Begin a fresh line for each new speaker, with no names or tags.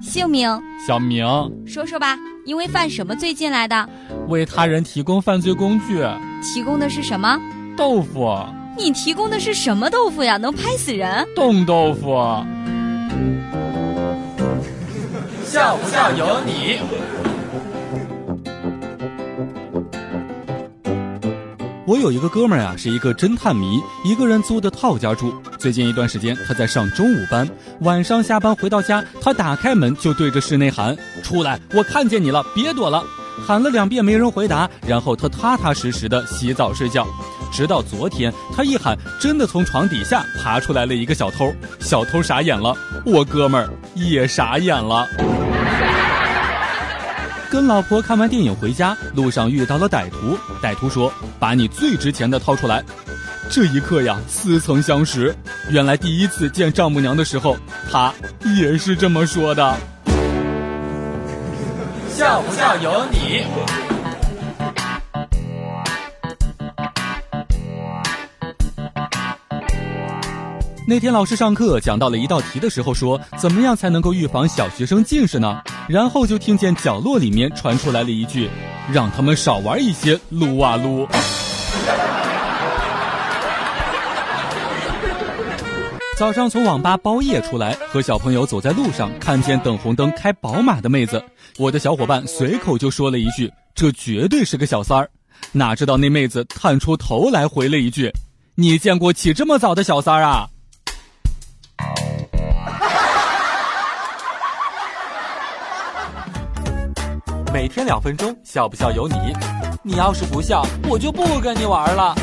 姓名？
小明。
说说吧，因为犯什么罪进来的？
为他人提供犯罪工具。
提供的是什么？
豆腐。
你提供的是什么豆腐呀？能拍死人？
冻豆腐。
笑不笑由你。
我有一个哥们儿呀，是一个侦探迷，一个人租的套家住。最近一段时间，他在上中午班，晚上下班回到家，他打开门就对着室内喊：“出来，我看见你了，别躲了。”喊了两遍没人回答，然后他踏踏实实的洗澡睡觉。直到昨天，他一喊，真的从床底下爬出来了一个小偷。小偷傻眼了，我哥们儿也傻眼了。跟老婆看完电影回家，路上遇到了歹徒。歹徒说：“把你最值钱的掏出来。”这一刻呀，似曾相识。原来第一次见丈母娘的时候，她也是这么说的。
笑不笑由你。
那天老师上课讲到了一道题的时候，说怎么样才能够预防小学生近视呢？然后就听见角落里面传出来了一句：“让他们少玩一些撸啊撸。”早上从网吧包夜出来，和小朋友走在路上，看见等红灯开宝马的妹子，我的小伙伴随口就说了一句：“这绝对是个小三儿。”哪知道那妹子探出头来回了一句：“你见过起这么早的小三儿啊？”每天两分钟，笑不笑由你。你要是不笑，我就不跟你玩了。